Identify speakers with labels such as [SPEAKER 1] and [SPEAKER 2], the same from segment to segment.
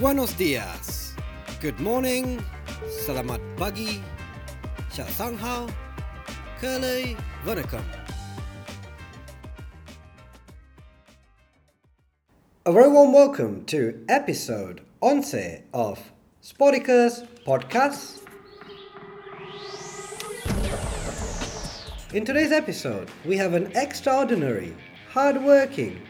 [SPEAKER 1] Buenos dias. Good morning. Salamat pagi. Sha sang hao. Kale vanakkam. A very warm welcome to episode 11 of Sporticus Podcast. In today's episode, we have an extraordinary, hardworking,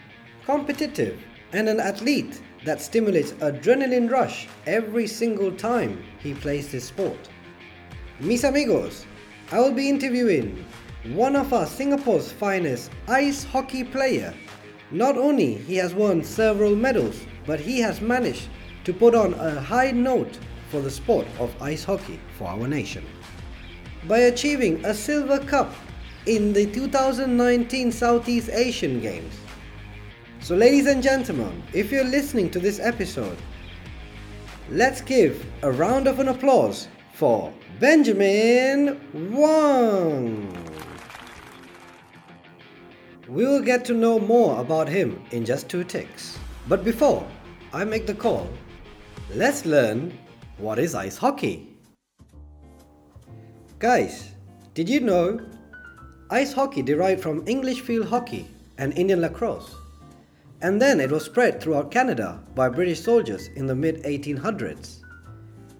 [SPEAKER 1] competitive, and an athlete that stimulates adrenaline rush every single time he plays this sport. Mis amigos, I will be interviewing one of our Singapore's finest ice hockey player. Not only he has won several medals, but he has managed to put on a high note for the sport of ice hockey for our nation. By achieving a silver cup in the 2019 Southeast Asian Games. So, ladies and gentlemen, if you're listening to this episode, let's give a round of an applause for Benjamin Wong. We will get to know more about him in just two ticks. But before I make the call, let's learn what is ice hockey. Guys, did you know ice hockey derived from English field hockey and Indian lacrosse? And then it was spread throughout Canada by British soldiers in the mid 1800s.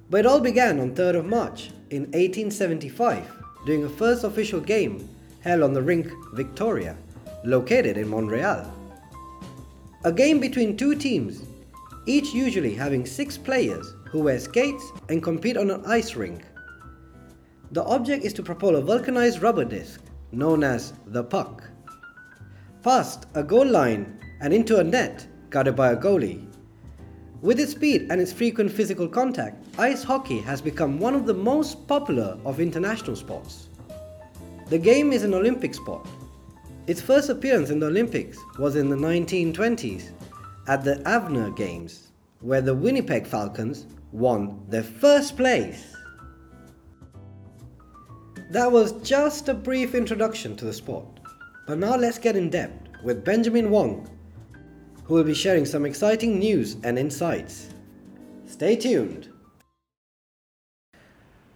[SPEAKER 1] But it all began on 3rd of March in 1875 during a first official game held on the rink Victoria, located in Montreal. A game between two teams, each usually having six players who wear skates and compete on an ice rink. The object is to propel a vulcanized rubber disc, known as the puck, past a goal line and into a net guarded by a goalie. With its speed and its frequent physical contact, ice hockey has become one of the most popular of international sports. The game is an Olympic sport. Its first appearance in the Olympics was in the 1920s at the Antwerp Games, where the Winnipeg Falcons won their first place. That was just a brief introduction to the sport. But now let's get in depth with Benjamin Wong, who will be sharing some exciting news and insights. Stay tuned.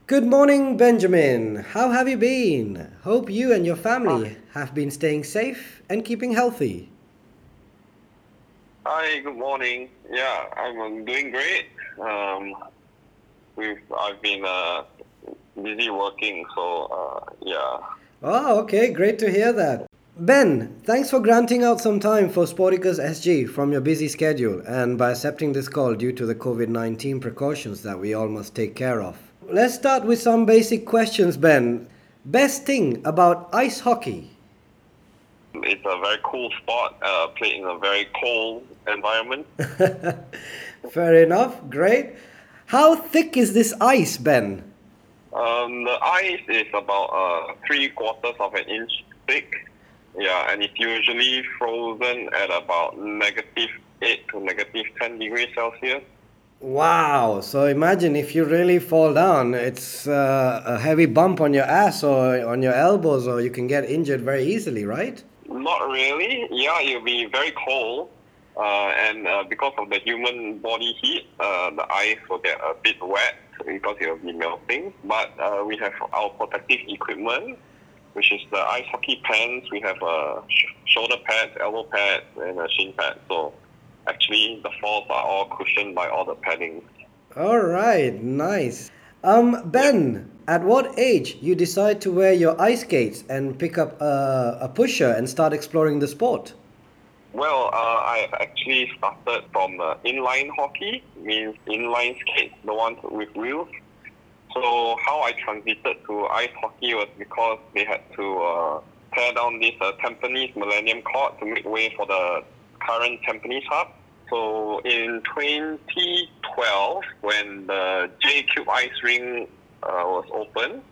[SPEAKER 1] Good morning, Benjamin. How have you been? Hope you and your family have been staying safe and keeping healthy.
[SPEAKER 2] Hi, good morning. Yeah, I'm doing great. Um, we've I've been uh, busy working, so uh, yeah.
[SPEAKER 1] Oh, okay, great to hear that. Ben, thanks for granting out some time for Sporticus SG from your busy schedule and by accepting this call due to the COVID 19 precautions that we all must take care of. Let's start with some basic questions, Ben. Best thing about ice hockey?
[SPEAKER 2] It's a very cool sport, uh, played in a very cold environment.
[SPEAKER 1] Fair enough, great. How thick is this ice, Ben?
[SPEAKER 2] Um, the ice is about uh, three quarters of an inch thick. Yeah, and it's usually frozen at about negative 8 to negative 10 degrees Celsius.
[SPEAKER 1] Wow, so imagine if you really fall down, it's uh, a heavy bump on your ass or on your elbows, or you can get injured very easily, right?
[SPEAKER 2] Not really. Yeah, it'll be very cold. Uh, and uh, because of the human body heat, uh, the ice will get a bit wet because it will be melting. But uh, we have our protective equipment which is the ice hockey pants. We have a sh- shoulder pads, elbow pads, and a shin pad. So actually, the falls are all cushioned by all the padding.
[SPEAKER 1] All right, nice. Um, Ben, at what age you decide to wear your ice skates and pick up a, a pusher and start exploring the sport?
[SPEAKER 2] Well, uh, I actually started from uh, inline hockey, means inline skates, the ones with wheels. So how I transited to ice hockey was because they had to uh, tear down this uh, Tampines Millennium Court to make way for the current Tampines Hub. So in 2012, when the J Cube Ice Ring uh, was open,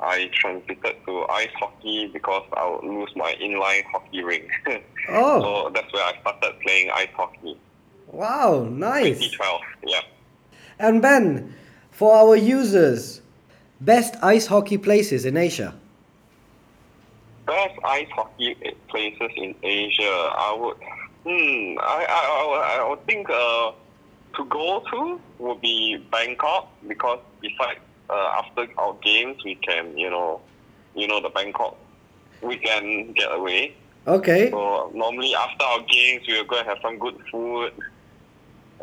[SPEAKER 2] I transited to ice hockey because I would lose my inline hockey ring.
[SPEAKER 1] Oh.
[SPEAKER 2] so that's where I started playing ice hockey.
[SPEAKER 1] Wow, nice.
[SPEAKER 2] 2012, yeah.
[SPEAKER 1] And Ben, for our users, best ice hockey places in Asia.
[SPEAKER 2] Best ice hockey places in Asia, I would, hmm, I, I, I, would- I would think uh, to go to would be Bangkok because besides uh, after our games we can you know you know the Bangkok weekend getaway.
[SPEAKER 1] Okay.
[SPEAKER 2] So normally after our games we will go and have some good food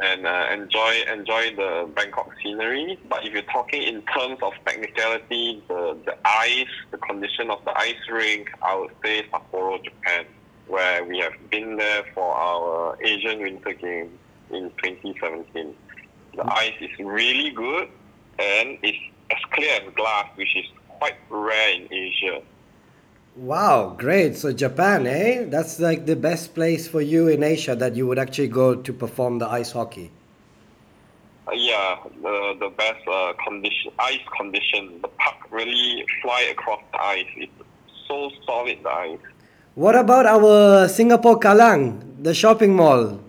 [SPEAKER 2] and uh, enjoy enjoy the Bangkok scenery. But if you're talking in terms of technicality, the, the ice, the condition of the ice rink, I would say Sapporo, Japan, where we have been there for our Asian Winter Games in 2017. The ice is really good and it's as clear as glass, which is quite rare in Asia.
[SPEAKER 1] Wow, great. So Japan, eh? That's like the best place for you in Asia that you would actually go to perform the ice hockey.
[SPEAKER 2] Uh, yeah, the the best uh, condition, ice condition. The puck really fly across the ice. It's so solid, the ice.
[SPEAKER 1] What about our Singapore Kallang, the shopping mall?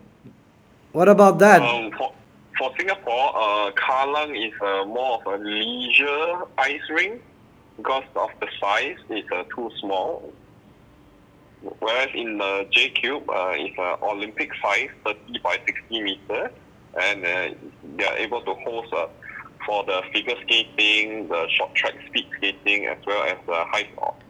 [SPEAKER 1] What about that?
[SPEAKER 2] Um, for, for Singapore, uh, Kallang is uh, more of a leisure ice rink because of the size. It's uh, too small. Whereas in the J Cube, uh, it's uh, Olympic size, 30 by 60 meters, and uh, they are able to host uh, for the figure skating, the short track speed skating, as well as the ice,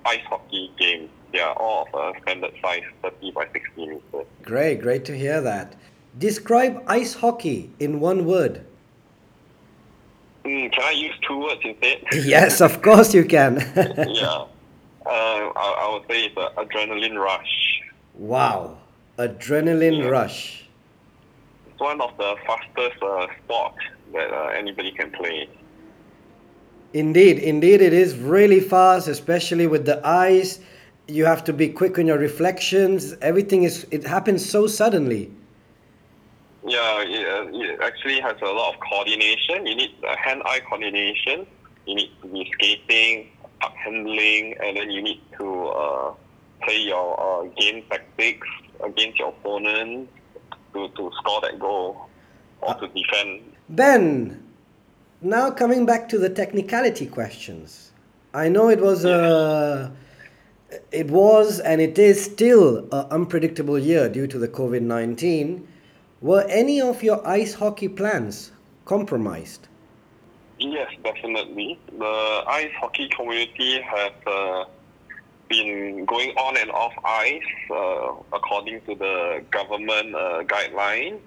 [SPEAKER 2] ice hockey games. They are all of a standard size, 30 by 60 meters.
[SPEAKER 1] Great, great to hear that. Describe ice hockey in one word.
[SPEAKER 2] Mm, can I use two words instead?
[SPEAKER 1] yes, of course you can.
[SPEAKER 2] yeah. Uh, I, I would say it's an adrenaline rush.
[SPEAKER 1] wow, adrenaline
[SPEAKER 2] Yeah.
[SPEAKER 1] rush.
[SPEAKER 2] It's one of the fastest uh, sports that uh, anybody can play.
[SPEAKER 1] Indeed, indeed, it is really fast, especially with the ice. You have to be quick on your reflections. Everything is, it happens so suddenly.
[SPEAKER 2] Yeah, it, uh, it actually has a lot of coordination. You need uh, hand-eye coordination. You need to be skating, puck handling, and then you need to uh, play your uh, game tactics against your opponent to, to score that goal or to defend.
[SPEAKER 1] Ben, now coming back to the technicality questions. I know it was a, it was and it is still an unpredictable year due to the COVID nineteen. Were any of your ice hockey plans compromised?
[SPEAKER 2] Yes, definitely. The ice hockey community has uh, been going on and off ice uh, according to the government uh, guidelines.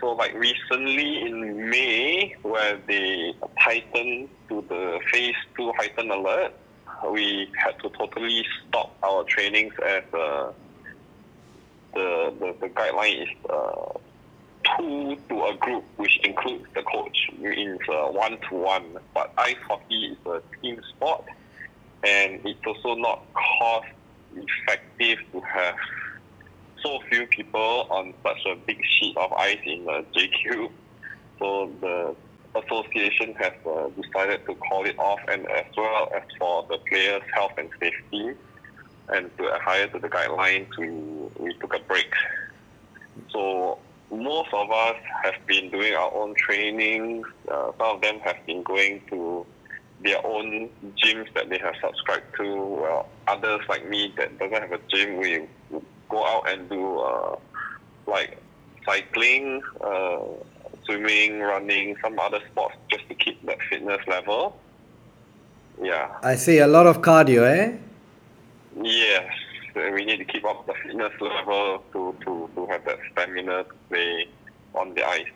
[SPEAKER 2] So, like recently in May, where they tightened to the phase two heightened alert, we had to totally stop our trainings as uh, the, the, the guideline is uh, two to a group, which includes the coach. It's one to one. But ice hockey is a team sport, and it's also not cost effective to have so few people on such a big sheet of ice in the J Cube. So the association has uh, decided to call it off, and as well as for the players' health and safety, and to adhere to the guidelines, we we took a break. So most of us have been doing our own training. Uh, some of them have been going to their own gyms that they have subscribed to. Well, others like me that doesn't have a gym, we go out and do uh, like cycling, uh, swimming, running, some other sports just to keep that fitness level. Yeah.
[SPEAKER 1] I see a lot of cardio, eh?
[SPEAKER 2] Yes, uh, we need to keep up the fitness level to, to, to have that stamina to play on the ice.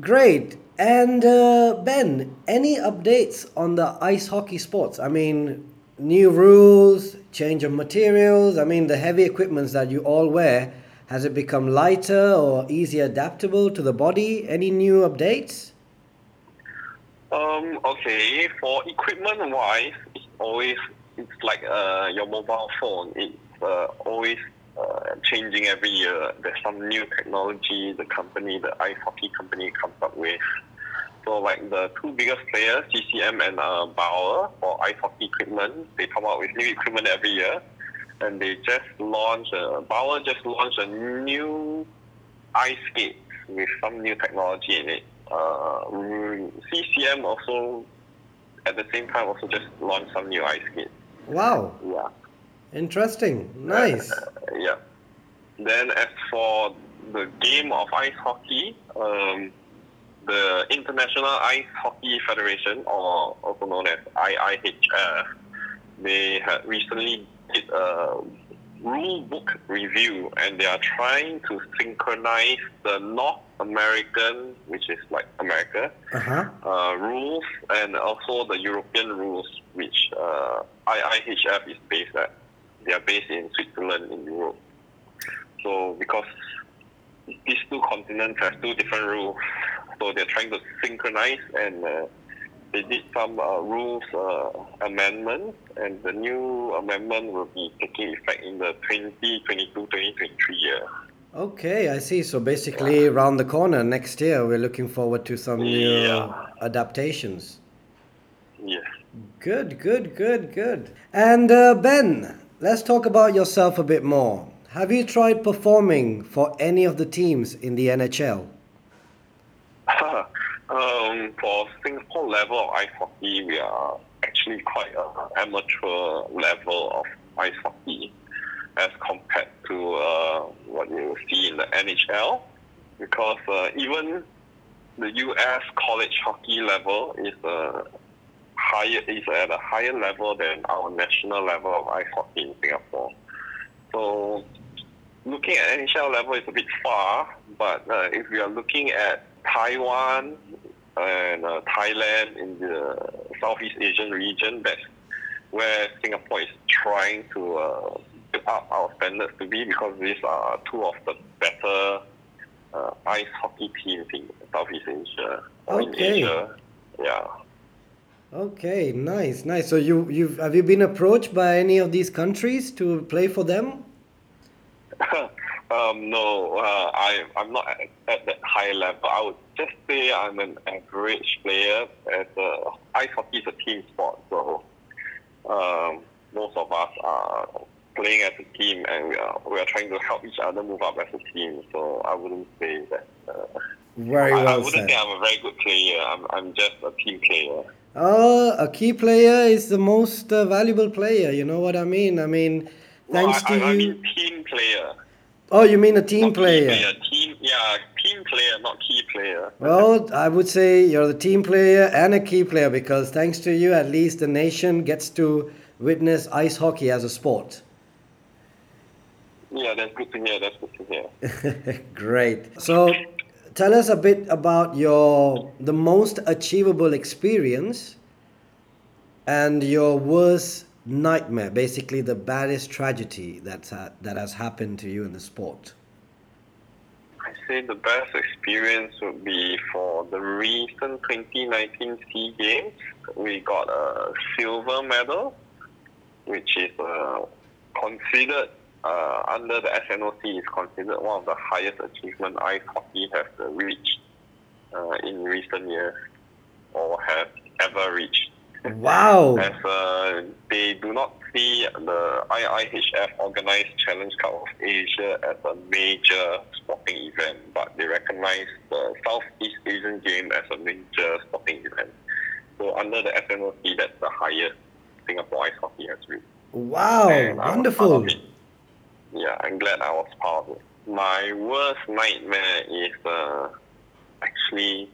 [SPEAKER 1] Great. And uh, Ben, any updates on the ice hockey sports? I mean, new rules, change of materials. I mean, the heavy equipments that you all wear, has it become lighter or easier adaptable to the body? Any new updates?
[SPEAKER 2] Um, okay, for equipment wise, it's always it's like uh, your mobile phone. It's uh, always uh, changing every year. There's some new technology the company, the ice hockey company, comes up with. So like the two biggest players, CCM and uh, Bauer, for ice hockey equipment, they come out with new equipment every year, and they just launched. Uh, Bauer just launched a new ice skate with some new technology in it. Uh, CCM also, at the same time, also just launched some new ice skates.
[SPEAKER 1] Wow,
[SPEAKER 2] Yeah.
[SPEAKER 1] interesting. Nice.
[SPEAKER 2] Uh, yeah. Then as for the game of ice hockey, um, the International Ice Hockey Federation, or also known as IIHF, they had recently did a rule book review and they are trying to synchronize the North American, which is like America,
[SPEAKER 1] Uh-huh.
[SPEAKER 2] uh, rules and also the European rules, which uh, IIHF is based at. They are based in Switzerland in Europe. So because these two continents have two different rules, so they're trying to synchronize and uh, they did some uh, rules uh, amendments, and the new amendment will be taking effect in the 2022-2023 year.
[SPEAKER 1] Okay, I see. So basically, around the corner next year, we're looking forward to some new
[SPEAKER 2] Yeah.
[SPEAKER 1] adaptations.
[SPEAKER 2] Yes.
[SPEAKER 1] Good, good, good, good. And uh, Ben, let's talk about yourself a bit more. Have you tried performing for any of the teams in the NHL?
[SPEAKER 2] um, for Singapore level of ice hockey, we are actually quite an amateur level of ice hockey as compared to uh, what you see in the NHL. Because uh, even the U.S. college hockey level is uh, higher is at a higher level than our national level of ice hockey in Singapore. So looking at NHL level is a bit far, but uh, if we are looking at Taiwan and uh, Thailand in the Southeast Asian region, that's where Singapore is trying to uh, build up our standards to be because these are two of the better uh, ice hockey teams in Southeast Asia or in
[SPEAKER 1] Okay.
[SPEAKER 2] Asia. Yeah.
[SPEAKER 1] Okay, nice, nice. So you you've have you been approached by any of these countries to play for them?
[SPEAKER 2] um, no, uh, I, I'm not at, at that high level. I would just say I'm an average player. As uh, ice hockey is a team sport, so um, most of us are playing as a team, and we are we are trying to help each other move up as a team. So I wouldn't say that. Uh,
[SPEAKER 1] Very
[SPEAKER 2] I, I wouldn't
[SPEAKER 1] said.
[SPEAKER 2] say I'm a very good player. I'm, I'm just a team player.
[SPEAKER 1] Oh, a key player is the most uh, valuable player. You know what I mean? I mean, thanks
[SPEAKER 2] I,
[SPEAKER 1] to
[SPEAKER 2] I,
[SPEAKER 1] you.
[SPEAKER 2] I mean team player.
[SPEAKER 1] Oh, you mean a team
[SPEAKER 2] Not key
[SPEAKER 1] player?
[SPEAKER 2] Team, yeah, team player, not key player.
[SPEAKER 1] Well, I would say you're the team player and a key player because thanks to you, at least the nation gets to witness ice hockey as a sport.
[SPEAKER 2] Yeah, that's good to hear. That's good to hear.
[SPEAKER 1] Great. So, tell us a bit about your the most achievable experience and your worst nightmare, basically the baddest tragedy that's ha- that has happened to you in the sport.
[SPEAKER 2] I say the best experience would be for the recent 2019 SEA Games. We got a silver medal, which is uh, considered uh, under the SNOC is considered one of the highest achievement ice hockey has uh, reached uh, in recent years or has ever reached.
[SPEAKER 1] Wow.
[SPEAKER 2] as uh, they do not see the IIHF organized Challenge Cup of Asia as a major sporting event, but they recognize the Southeast Asian game as a major sporting event. So under the SNOC, that's the highest Singapore ice hockey has reached.
[SPEAKER 1] Wow.
[SPEAKER 2] And I was part
[SPEAKER 1] Wonderful.
[SPEAKER 2] Yeah, I'm glad I was part of it. My worst nightmare is uh, actually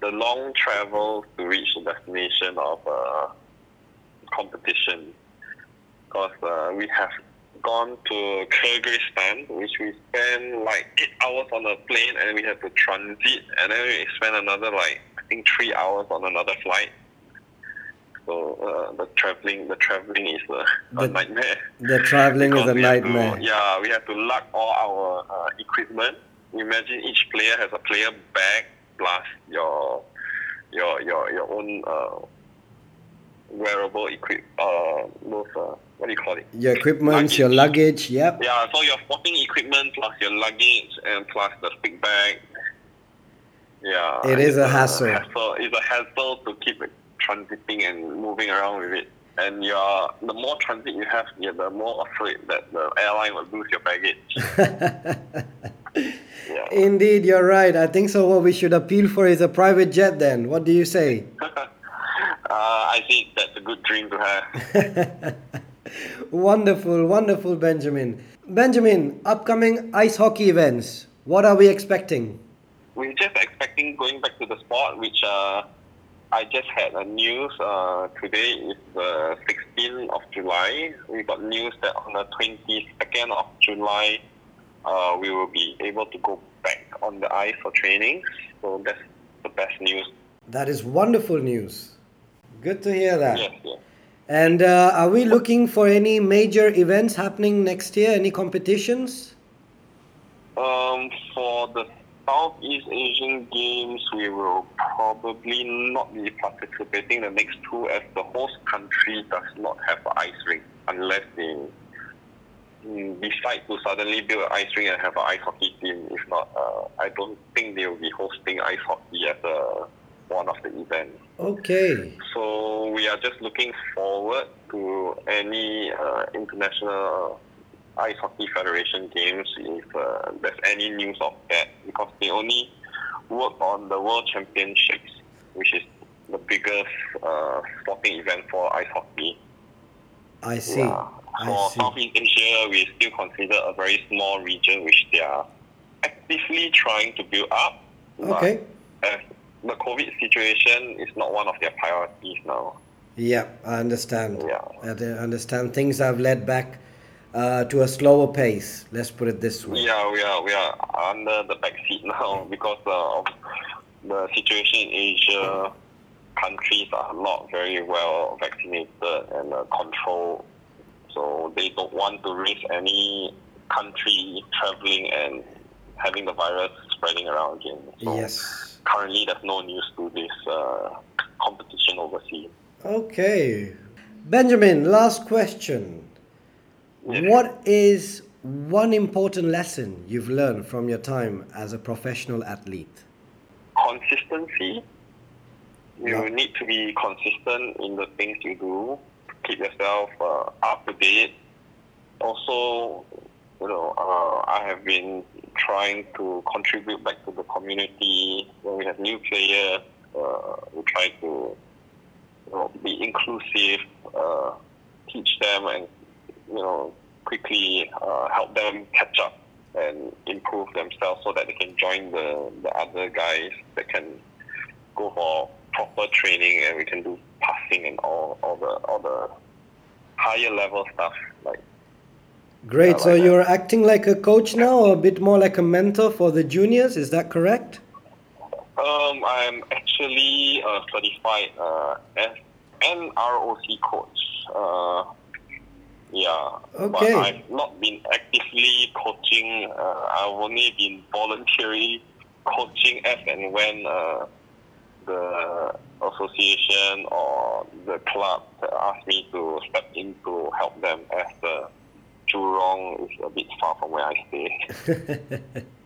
[SPEAKER 2] the long travel to reach the destination of uh, competition. Because uh, we have gone to Kyrgyzstan, which we spent like eight hours on a plane, and we have to transit, and then we spend another like I think three hours on another flight. So uh, the traveling, the traveling is a, a nightmare.
[SPEAKER 1] The traveling is a
[SPEAKER 2] have to-
[SPEAKER 1] nightmare.
[SPEAKER 2] yeah, we have to lug all our uh, equipment. Imagine each player has a player bag plus your your your your own uh, wearable equip. Uh, those uh, what do you call it?
[SPEAKER 1] Your equipment, your luggage, yep.
[SPEAKER 2] Yeah, so your sporting equipment plus your luggage and plus the stick bag. Yeah,
[SPEAKER 1] It is a hassle.
[SPEAKER 2] hassle. It's a hassle to keep transiting and moving around with it. And you're, the more transit you have, you're the more afraid that the airline will lose your baggage. Yeah.
[SPEAKER 1] Indeed, you're right. I think so. What we should appeal for is a private jet then. What do you say?
[SPEAKER 2] uh, I think that's a good dream to have.
[SPEAKER 1] wonderful, wonderful, Benjamin. Benjamin, upcoming ice hockey events. What are we expecting?
[SPEAKER 2] We're just expecting going back to the sport, which uh, I just had a news uh, today. is the 16th of July. We got news that on the 22nd of July, uh, we will be able to go back on the ice for training. So that's the best news.
[SPEAKER 1] That is wonderful news. Good to hear that.
[SPEAKER 2] Yes, yes.
[SPEAKER 1] And uh, are we looking for any major events happening next year? Any competitions?
[SPEAKER 2] Um, for the Southeast Asian Games, we will probably not be participating the next two as the host country does not have an ice rink unless they decide to suddenly build an ice rink and have an ice hockey team. If not, uh, I don't think they will be hosting ice hockey as a, one of the events.
[SPEAKER 1] Okay.
[SPEAKER 2] So we are just looking forward to any uh, international ice hockey federation games if uh, there's any news of that because they only work on the world championships, which is the biggest uh, sporting event for ice hockey.
[SPEAKER 1] I see.
[SPEAKER 2] Yeah. For
[SPEAKER 1] see.
[SPEAKER 2] Southeast Asia, we still consider a very small region which they are actively trying to build up.
[SPEAKER 1] Okay.
[SPEAKER 2] as the COVID situation is not one of their priorities now.
[SPEAKER 1] Yeah, I understand.
[SPEAKER 2] Yeah.
[SPEAKER 1] I understand. Things have led back uh, to a slower pace. Let's put it this way.
[SPEAKER 2] Yeah, we are we are under the back seat now because uh, of the situation in Asia. Countries are not very well vaccinated and uh, controlled, so they don't want to risk any country traveling and having the virus spreading around again. So
[SPEAKER 1] Yes.
[SPEAKER 2] currently, there's no news to this uh, competition overseas.
[SPEAKER 1] Okay. Benjamin, last question.
[SPEAKER 2] Yes.
[SPEAKER 1] What is one important lesson you've learned from your time as a professional athlete?
[SPEAKER 2] consistency. You need to be consistent in the things you do. Keep yourself uh, up to date. Also, you know, uh, I have been trying to contribute back to the community. When we have new players, uh, we try to you know, be inclusive, uh, teach them, and you know, quickly uh, help them catch up and improve themselves so that they can join the, the other guys that can go for proper training and we can do passing and all, all the all the higher level stuff like
[SPEAKER 1] Great. So
[SPEAKER 2] that.
[SPEAKER 1] you're acting like a coach now, or a bit more like a mentor for the juniors. Is that correct?
[SPEAKER 2] um I'm actually a certified uh NROC coach. Uh yeah,
[SPEAKER 1] Okay.
[SPEAKER 2] but I've not been actively coaching. Uh, I've only been voluntarily coaching as and when uh, the association or the club asked me to step in to help them as the Jurong is a bit far from where I stay.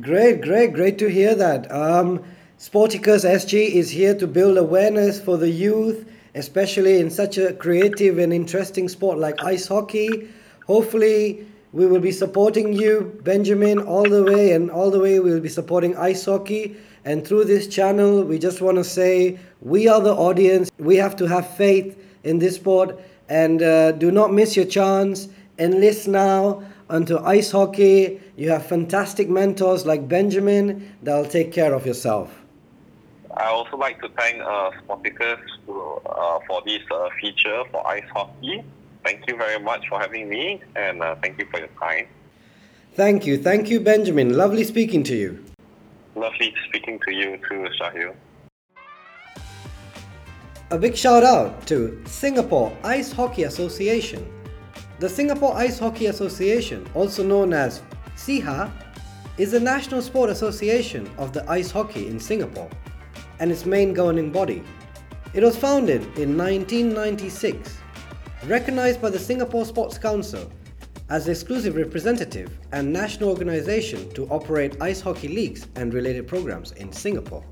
[SPEAKER 1] Great, great, great to hear that. Um, Sporticus SG is here to build awareness for the youth, especially in such a creative and interesting sport like ice hockey. Hopefully, we will be supporting you, Benjamin, all the way, and all the way we'll be supporting ice hockey. And through this channel, we just want to say we are the audience. We have to have faith in this sport and uh, do not miss your chance. Enlist now onto ice hockey. You have fantastic mentors like Benjamin that'll take care of yourself.
[SPEAKER 2] I also like to thank uh, Sporticus uh, for this uh, feature for ice hockey. Thank you very much for having me, and uh, thank you for your time.
[SPEAKER 1] Thank you. Thank you, Benjamin. Lovely speaking to you.
[SPEAKER 2] Lovely speaking to you too, Shahil.
[SPEAKER 1] A big shout out to Singapore Ice Hockey Association. The Singapore Ice Hockey Association, also known as SIHA, is the national sport association of the ice hockey in Singapore and its main governing body. It was founded in 1996, recognized by the Singapore Sports Council as exclusive representative and national organization to operate ice hockey leagues and related programs in Singapore.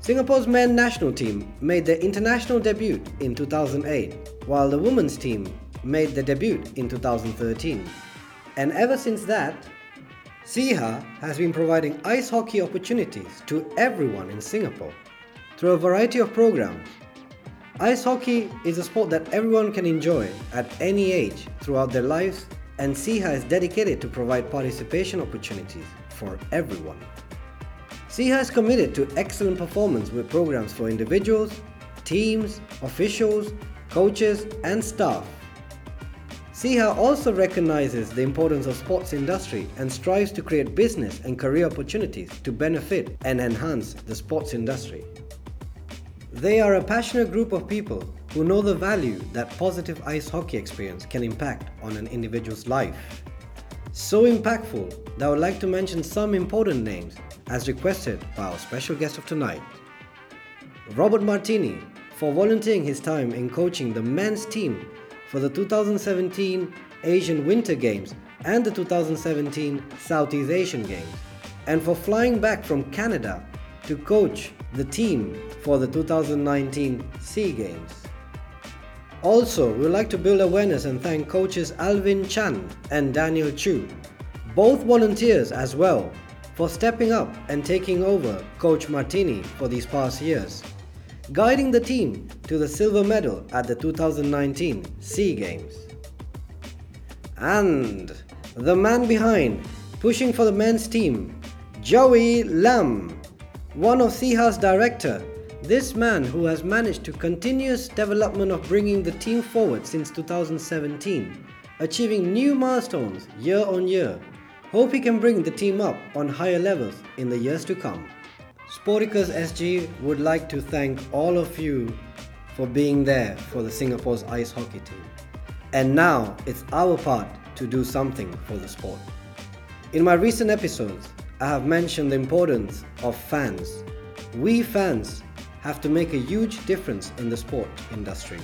[SPEAKER 1] Singapore's men national team made their international debut in 2008, while the women's team made their debut in 2013. And ever since that, SIHA has been providing ice hockey opportunities to everyone in Singapore through a variety of programs. Ice hockey is a sport that everyone can enjoy at any age throughout their lives and SIHA is dedicated to provide participation opportunities for everyone. SIHA is committed to excellent performance with programs for individuals, teams, officials, coaches, and staff. SIHA also recognizes the importance of sports industry and strives to create business and career opportunities to benefit and enhance the sports industry. They are a passionate group of people who know the value that positive ice hockey experience can impact on an individual's life. So impactful that I would like to mention some important names as requested by our special guest of tonight. Robert Martini for volunteering his time in coaching the men's team for the 2017 Asian Winter Games and the 2017 Southeast Asian Games, and for flying back from Canada to coach the team for the 2019 SEA Games. Also, we would like to build awareness and thank coaches Alvin Chan and Daniel Chu, both volunteers as well, for stepping up and taking over Coach Martini for these past years, guiding the team to the silver medal at the 2019 SEA Games. And the man behind, pushing for the men's team, Joey Lam, one of SIHA's director this man, who has managed to continuous development of bringing the team forward since 2017, achieving new milestones year on year, hope he can bring the team up on higher levels in the years to come. Sporticus SG would like to thank all of you for being there for the Singapore's ice hockey team. And now it's our part to do something for the sport. In my recent episodes, I have mentioned the importance of fans. We fans have to make a huge difference in the sport industry.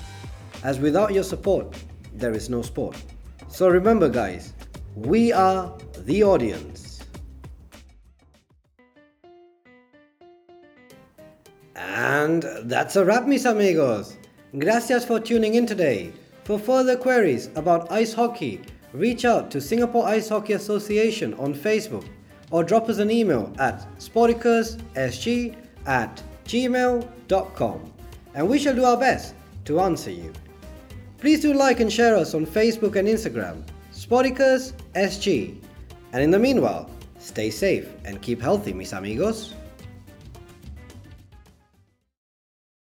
[SPEAKER 1] As without your support, there is no sport. So remember, guys, we are the audience. And that's a wrap, mis amigos. Gracias for tuning in today. For further queries about ice hockey, reach out to Singapore Ice Hockey Association on Facebook or drop us an email at sporticussg at gmail.com and we shall do our best to answer you. Please do like and share us on Facebook and Instagram, Sporticus SG. And in the meanwhile, stay safe and keep healthy, mis amigos.